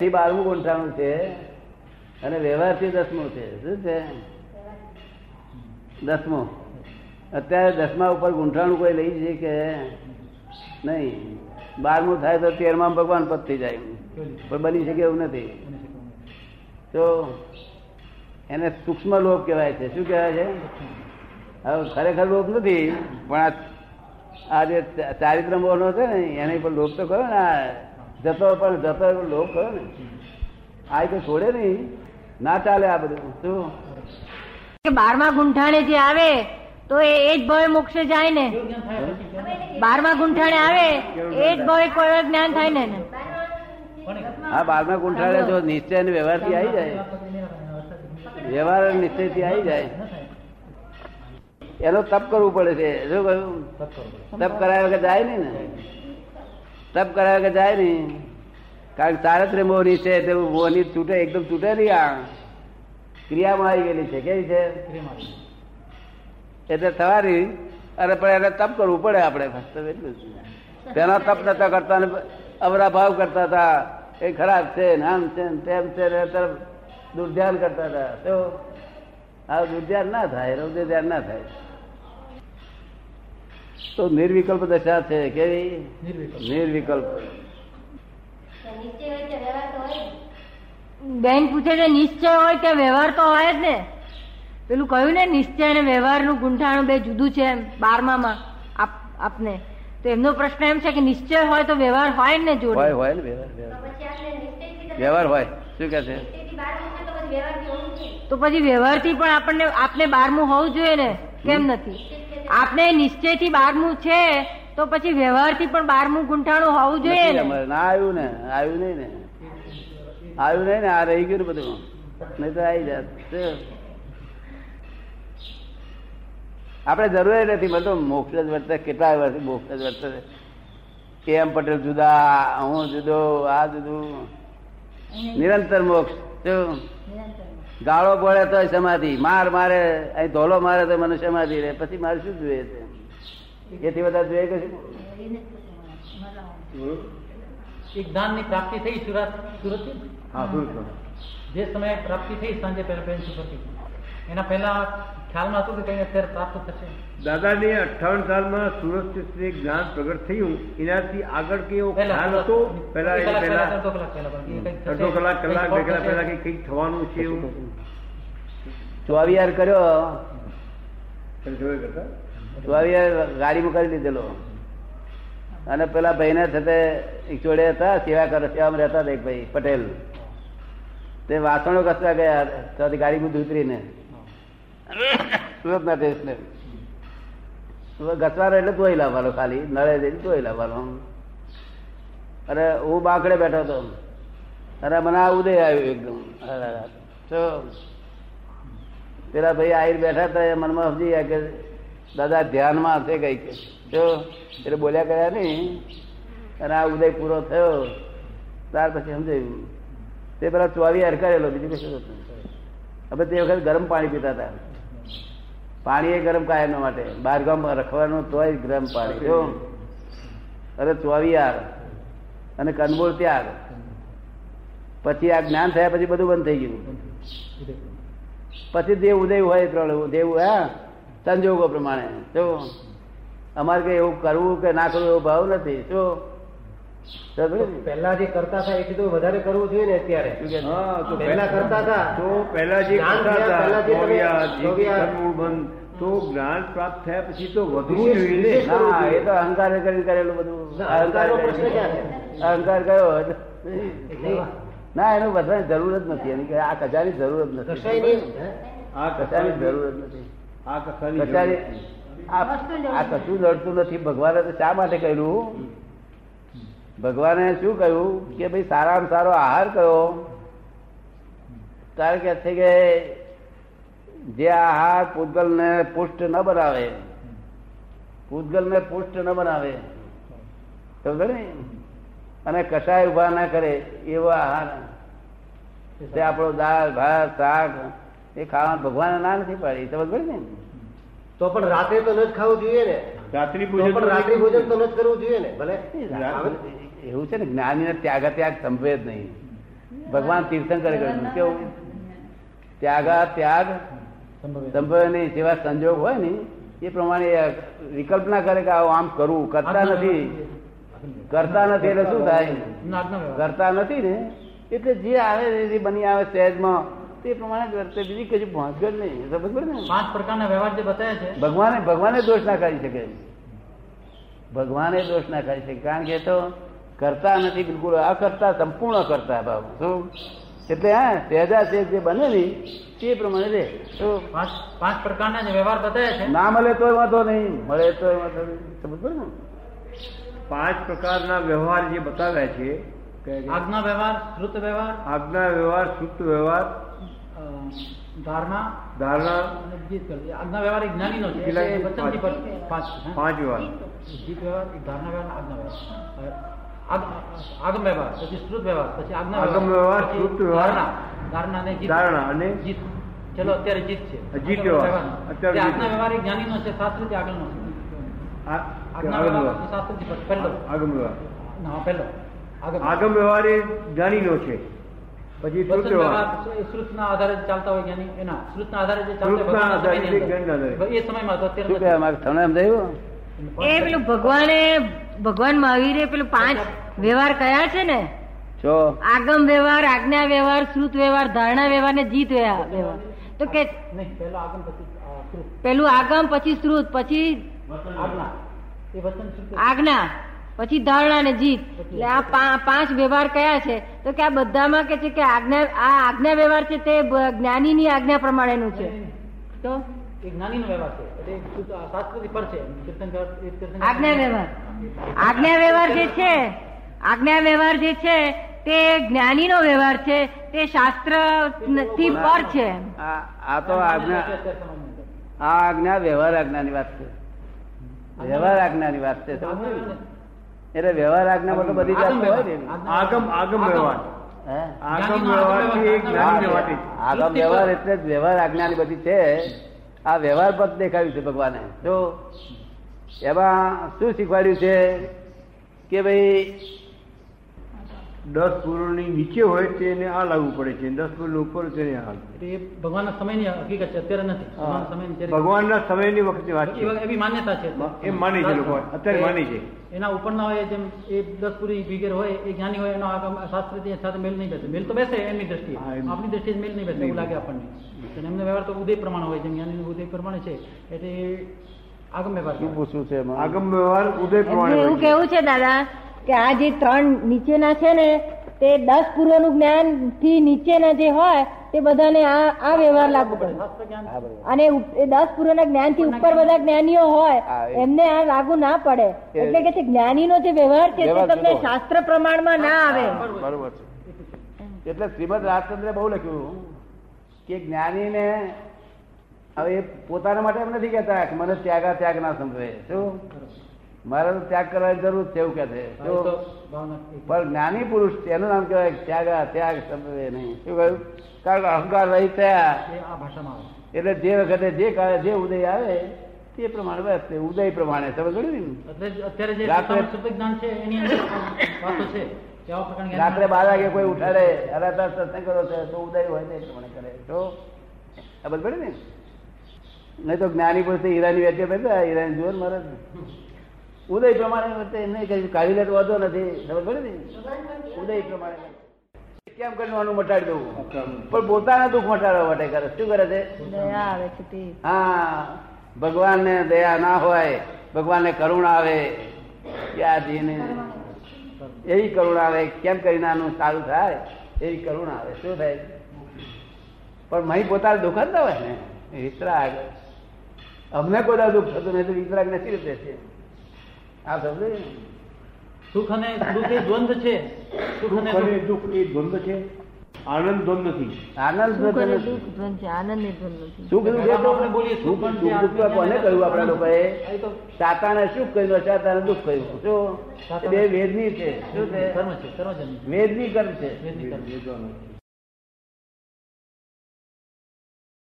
થી બારમું ગુંઠાણું છે અને વ્યવહારથી દસમું છે. શું છે? દસમું. અત્યારે દસમા ઉપર ગુંઠાણું કોઈ લઈ છે કે નહીં? બારમું થાય તો તેરમા ભગવાન પદ થઈ જાય. પણ બની શકે એવું નથી. તો એને સૂક્ષ્મ લોભ કહેવાય છે. શું કહેવાય છે? હવે ખરેખર લોભ નથી, પણ આ જે ચારિત્ર મોહનો છે ને, એને પણ લોભ તો ખરો ને આ જતો પણ જતો લોક ખરો ને. આ તો છોડે નહીં. ના ચાલે આ બધું. શું? બારમા ગુંઠાણે જે આવે તો એ જ ભય મોક્ષે જાય ને. બારમા ગુંઠાણે આવે એ જ ભય કોઈ જ્ઞાન થાય ને. હા બારમા ગુંઠાણે જો નિશ્ચય અને વ્યવહારથી આવી જાય. વ્યવહાર નિશ્ચયથી આવી જાય. એનો તપ કરવું પડે છે. શું કહ્યું? તપ કરાયા વગર જાય નહીં ને. તપ કરાવે કે જાય નહીં? કારણ કે ચારત્રે મોહની છે તે મોહની છૂટે એકદમ છૂટે નહીં આ. ક્રિયામાં આવી ગયેલી છે, કેવી છે? એટલે થવાની, અરે પણ એને તપ કરવું પડે આપણે ફક્ત એટલું. તેના તપ નતા કરતા અવરા ભાવ કરતા હતા. એ ખરાબ છે નામ છે તેમ છે તરફ દુર્ધ્યાન કરતા હતા. તો આ દુર્ધ્યાન ના થાય રૌદ્ર ધ્યાન ના થાય. તો નિર્વિકલ્પ દશા છે કેવી? નિર્વિકલ્પ. બેન પૂછે છે નિશ્ચય હોય કે વ્યવહાર તો હોય જ ને? પેલું કહ્યું ને નિશ્ચય અને વ્યવહારનું ગુંઠાણું બે જુદું છે એમ બારમામાં આપ- આપને. તો એમનો પ્રશ્ન એમ છે કે નિશ્ચય હોય તો વ્યવહાર હોય ને જોડે? હોય હોય ને વ્યવહાર વ્યવહાર. વ્યવહાર હોય. શું કે છે? તો પછી વ્યવહારથી પણ આપણને આપને બારમું હોવું જોઈએ ને? કેમ નથી? આપને નિશ્ચયથી બારમું છે તો પછી વ્યવહારથી પણ બારમું ગુંઠાણું હોવું જોઈએ ને. આવ્યું ને આવ્યું નહીં ને. આવ્યું નહીં ને આ રહી ગયું બધું. નહીં તો આવી જાત? આપણે જરૂર નથી બધું મોક્ષ જ વર્તે કેટલા વર્ષ મોક્ષ જ વર્તે. કે એમ પટેલ જુદા હું જુદો આ જુદું. નિરંતર મોક્ષ. શું? ગાળો બોલે તો સમાધિ. માર મારે અહીં ધોલો મારે તો મને સમાધિ રહે. પછી મારે શું જોઈએ છે? એથી બધા જોઈએ કે શું? એ પ્રાપ્તિ થઈ સુરત સુરત હા? જે સમયે પ્રાપ્તિ થઈ સાંજે પહેલા બેન સુરતી એના પહેલા ખ્યાલમાં હતું કે કઈ અત્યારે પ્રાપ્ત થશે? દાદાને અઠાવન સાલમાં સુરત સ્થિતિ જ્ઞાન પ્રગટ થયું. એનાથી આગળ કેવો ખ્યાલ હતો? પહેલા પહેલા અડધો કલાક કલાક બે કલાક. પહેલા કંઈક થવાનું છે એવું? ચોવીયાર કર્યો. તમે જોયું કરતા? ચોવીયાર ગાડી કરી લીધેલો અને પેલા ભાઈને થતે એક જોડે હતા સેવા કરે સેવામાં રહેતા હતા એક ભાઈ પટેલ. તે વાસણો કસવા ગયા ત્યાંથી ગાડી ઉતરીને. સુરતના ટેસ્ટને ઘસવાનો એટલે ધોઈ લાવવાનો ખાલી, નળે જઈને ધોઈ લાવવાનો. અરે હું બાકડે બેઠો હતો. અરે મને આ ઉદય આવ્યું એકદમ. તો પેલા ભાઈ આવીને બેઠા હતા, એ મનમાં સમજી ગયા કે દાદા ધ્યાનમાં હશે કઈ કે જો એટલે બોલ્યા કર્યા નહીં. અને આ ઉદય પૂરો થયો. ત્યાર પછી સમજાયું. તે પેલા ચોવી હરકારેલો બીજું કશું હવે તે વખત ગરમ પાણી પીતા હતા. પાણી એ ગરમ કાયમ માટે. બાર ગામ રખવાનું તોય ગરમ પાણી. જો. અરે ચોવીયાર અને કનબોળ ત્યાગ. પછી આ જ્ઞાન થયા પછી બધું બંધ થઈ ગયું. પછી દેવ ઉદય હોય, ત્રણ દેવ, હા? સંજોગો પ્રમાણે. જો. અમારે કઈ એવું કરવું કે ના કરવું એવો ભાવ નથી. શું? પહેલા જે કરતા હતા એ કીધું વધારે કરવું જોઈએ ને અત્યારે? હા પહેલા કરતા હતા તો પહેલા જે જ્ઞાન કરતા તો પ્રાપ્ત થયા પછી તો વધવું વિશેષ- જોઈએ ને. વિશેષ એ તો અહંકાર કરીને કરેલું બધું. છે? અહંકાર કયો ના એનું વધવાની જરૂર જ નથી. એની આ કચાની જરૂર જ નથી. હે? આ કચાની કથાની જરૂર જ નથી. આ કચારી કચાની આ આ કશું લડતું નથી. ભગવાને તો શા માટે કહ્યું ભગવાને શું કહ્યું? કે ભાઈ, સારામાં સારો આહાર કયો કારણ કે છે કે જે આહાર પૂતગલને પુષ્ટ ન બનાવે, પૂતગલને પુષ્ટ ન બનાવે. તો અને કશાય ઊભા ના કરે, એવો આહાર. તે આપણો દાળ, ભાત, શાક, એ ખાવા ભગવાને ના નથી પાડી. સમજ ને? તો પણ રાત્રે તો ન જ ખાવું જોઈએ ને. રાત્રિ ભોજન પણ રાત્રિ ભોજન તો ન જ કરવું જોઈએ ને ભલે? એવું છે ને જ્ઞાની ને ત્યાગ ત્યાગ સંભવે જ નહીં. ભગવાન તીર્થંકરે કહ્યું કેવું? ત્યાગા ત્યાગ સંભવે નહીં. જેવા સંજોગ હોય ને એ પ્રમાણે વિકલ્પના કરે કે આવું આમ કરવું. કરતા નથી. કરતા નથી એટલે શું થાય. કરતા નથી ને? એટલે જે આવે એ બની આવે સહેજમાં તે પ્રમાણે જ વર્તે બીજી કશું ભાંગડ નહીં સમજ પડી ને? પાંચ પ્રકારના વ્યવહાર જે બતાવ્યા છે. ભગવાને ભગવાને દોષ ના કરી શકે. ભગવાને દોષ ના કરી શકે. કારણ કે તો કરતા નથી બિલકુલ અકર્તા સંપૂર્ણ કરતા બાબુ શું? એટલે હા તેજા છે જે બને ને તે પ્રમાણે રે. તો પાંચ પાંચ પ્રકારના જે વ્યવહાર બતાવ્યા છે. ના મળે તો વાંધો નહીં. મળે તો વાંધો નહીં. સમજ પડે ને? પાંચ પ્રકારના વ્યવહાર જે બતાવ્યા છે કે આજ્ઞા વ્યવહાર શ્રુત વ્યવહાર. આજ્ઞા વ્યવહાર શુદ્ધ વ્યવહાર ધારણા ધારણા અને જીત કરવી. આજ્ઞા વ્યવહાર એક જ્ઞાનીનો છે? વચનથી પાંચ પાંચ વ્યવહાર જીત વ્યવહાર એક ધારણા વ્યવહાર આજ્ઞા વ્યવહાર. આગમ વ્યવહાર પછી શ્રુત વ્યવહાર પછી આજ્ઞા આગમ વ્યવહાર, શ્રુત વ્યવહાર, ધારણા. અને જીત. ધારણા અને જીત. ચલો અત્યારે જીત છે. જીત વ્યવહાર. અત્યારે આજ્ઞા વ્યવહાર એક જ્ઞાનીનો છે શાસ્ત્રથી આગળનો છે. આજ્ઞા આગમ વ્યવહાર પહેલો. આગમ વ્યવહાર. હા પહેલો. આગમ આગમ વ્યવહાર એ જ્ઞાનીનો છે. પછી શ્રુતના આધારે ચાલતા હોય જ્ઞાની એના શ્રુતના આધારે જે ચાલતા હોય શ્રુતના ભગવાનના આધારે, સમયની અંદર. જ્ઞાનના આધારે. એ સમયમાં તો શું અત્યારે કહેવા તમને સમજાયું એ પેલું ભગવાને ભગવાન મહાવીરે પેલું પાંચ વ્યવહાર કયા છે ને? આગમ વ્યવહાર આજ્ઞા વ્યવહાર શ્રુત વ્યવહાર ધારણા વ્યવહાર ને જીત વ્યવહાર. વ્યવહાર. તો કે પેલું આગમ પછી શ્રુત પછી આજ્ઞા. પછી ધારણા ને જીત. એટલે આ પા- પાંચ વ્યવહાર કયા છે? તો કે આ બધામાં કે છે કે આજ્ઞા આ આજ્ઞા વ્યવહાર છે તે જ્ઞાનીની આજ્ઞા પ્રમાણેનું છે. તો? એ જ્ઞાનીનો વ્યવહાર છે. એટલે એ શુદ્ધ આ શાસ્ત્રથી પર છે? કીર્તનકાર એ કીર્તનકાર- આજ્ઞા વ્યવહાર. આજ્ઞા વ્યવહાર જે છે આજ્ઞા વ્યવહાર જે છે તે જ્ઞાનીનો વ્યવહાર છે તે શાસ્ત્રથી પર છે. આ આ તો આજ્ઞા આ આજ્ઞા વ્યવહાર આજ્ઞાની વાત છે. વ્યવહાર આજ્ઞાની વાત છે. ને? એટલે વ્યવહાર આજ્ઞામાં તો બધી આગમ જાત હોય વ્યવહાર. ને. આગમ આગમ વ્યવહાર. હે? આગમ વ્યવહારથી જ્ઞાની વ્યવહાર. આગમ વ્યવહાર એટલે જ વ્યવહાર આજ્ઞાની બધી છે. આ વ્યવહાર પદ દેખાડ્યું છે ભગવાને. જો એમાં શું શીખવાડ્યું છે? કે ભાઈ દસ પૂર્ણની નીચે હોય તેને આ લાગુ પડે છે. દસ પૂર્ણ ઉપર તેને આ એટલે એ ભગવાનના સમયની હકીકત છે. અત્યારે નથી. ભગવાનના સમયની ચરિત્ર. ભગવાનના સમયની વખતની વાત છે. એવી માન્યતા છે. એ માને છે લોકો. અત્યારે માને છે. એના ઉપરના હોય જેમ એ દસ પૂરી ભીગેર હોય એ જ્ઞાની હોય એનો આગમ શાસ્ત્ર સાથે મેલ નહીં બેસે. મેલ તો બેસે એમની દ્રષ્ટિએ. આપણી દ્રષ્ટિએ મેલ નહીં બેસે એવું લાગે આપણને. અને એમનો વ્યવહાર તો ઉદય પ્રમાણે હોય. જેમ જ્ઞાની ઉદય પ્રમાણે છે એટલે આગમ વ્યવહાર શું. પૂછવું છે આગમ વ્યવહાર ઉદય પ્રમાણે એવું કેવું છે દાદા કે આ જે ત્રણ નીચેના છે ને તે દસ પૂર્વનું જ્ઞાનથી નીચેના જે હોય તે બધાને આ આ વ્યવહાર લાગુ પડે. જ્ઞાન. અને એ દસ પૂર્વના જ્ઞાનથી ઉપર બધા જ્ઞાનીઓ હોય એમને આ લાગુ ના પડે. એટલે કે જ્ઞાનીનો જે વ્યવહાર છે તે તમને. શાસ્ત્ર પ્રમાણમાં ના આવે. બરોબર. છે. એટલે શ્રીમદ રાજચંદ્રે બહુ લખ્યું કે જ્ઞાનીને હવે પોતાના માટે એમ નથી કહેતા કે મને ત્યાગા ત્યાગ ના સમજે. શું? મારે તો ત્યાગ કરવાની જરૂર છે એવું કે છે. તો. પણ જ્ઞાની પુરુષ એનું નામ કહેવાય ત્યાગ ત્યાગા શબ્દ નહીં. શું કહ્યું? કારણ કે અહંકાર રહી થયા. એટલે જે વખતે જે કાળે જે ઉદય આવે તે પ્રમાણે બસ તે ઉદય પ્રમાણે. સમજ પડી ને? અત્યારે રાત્રે- બાર વાગે કોઈ ઉઠાડે અરે તાર સત્સંગ કરો છે તો ઉદય હોય ને એ પ્રમાણે કરે. તો આ પડે ને? નહીં તો જ્ઞાની પુરુષ હીરાની વેચે બેઠા હીરાની જોર મારે ઉદય પ્રમાણે એમને કઈ કાઢી લે તો વાંધો નથી. ખબર પડે ને? ઉદય પ્રમાણે. કેમ કરીને આનું મટાડી દઉં. પણ પોતાના દુઃખ મટાડવા માટે કરે. શું કરે છે? હા. ભગવાનને દયા ના હોય ભગવાનને કરુણા આવે. યાદીને એવી કરુણા આવે. કેમ કરીને આનું સારું થાય? એવી કરુણા આવે. શું થાય? પણ મહી પોતાને દુઃખ જ ના હોય ને? વિતરાગ. અમને કોઈ દુઃખ થતું નહીં તો વિતરાગ નથી રીતે છે? આ સમજે? ને? સુખ અને દુઃખ એ દ્વંદ છે. સુખ અને દુઃખ. એ દ્વંદ છે. આનંદ દ્વંદ્વ નથી. આનંદ સુખ દુઃખ દ્વંદ છે આનંદ ને દ્વંદ નથી. સુખ દુઃખ આપણે બોલીએ સુખ છે, દુઃખ કોને કહ્યું આપણા લોકોએ? એ સાતાને સુખ કહ્યું સાતાને દુઃખ કહ્યું શું? બે વેદની છે. શું છે? કર્મ છે વેદની કર્મ છે. વેદની કર્મ.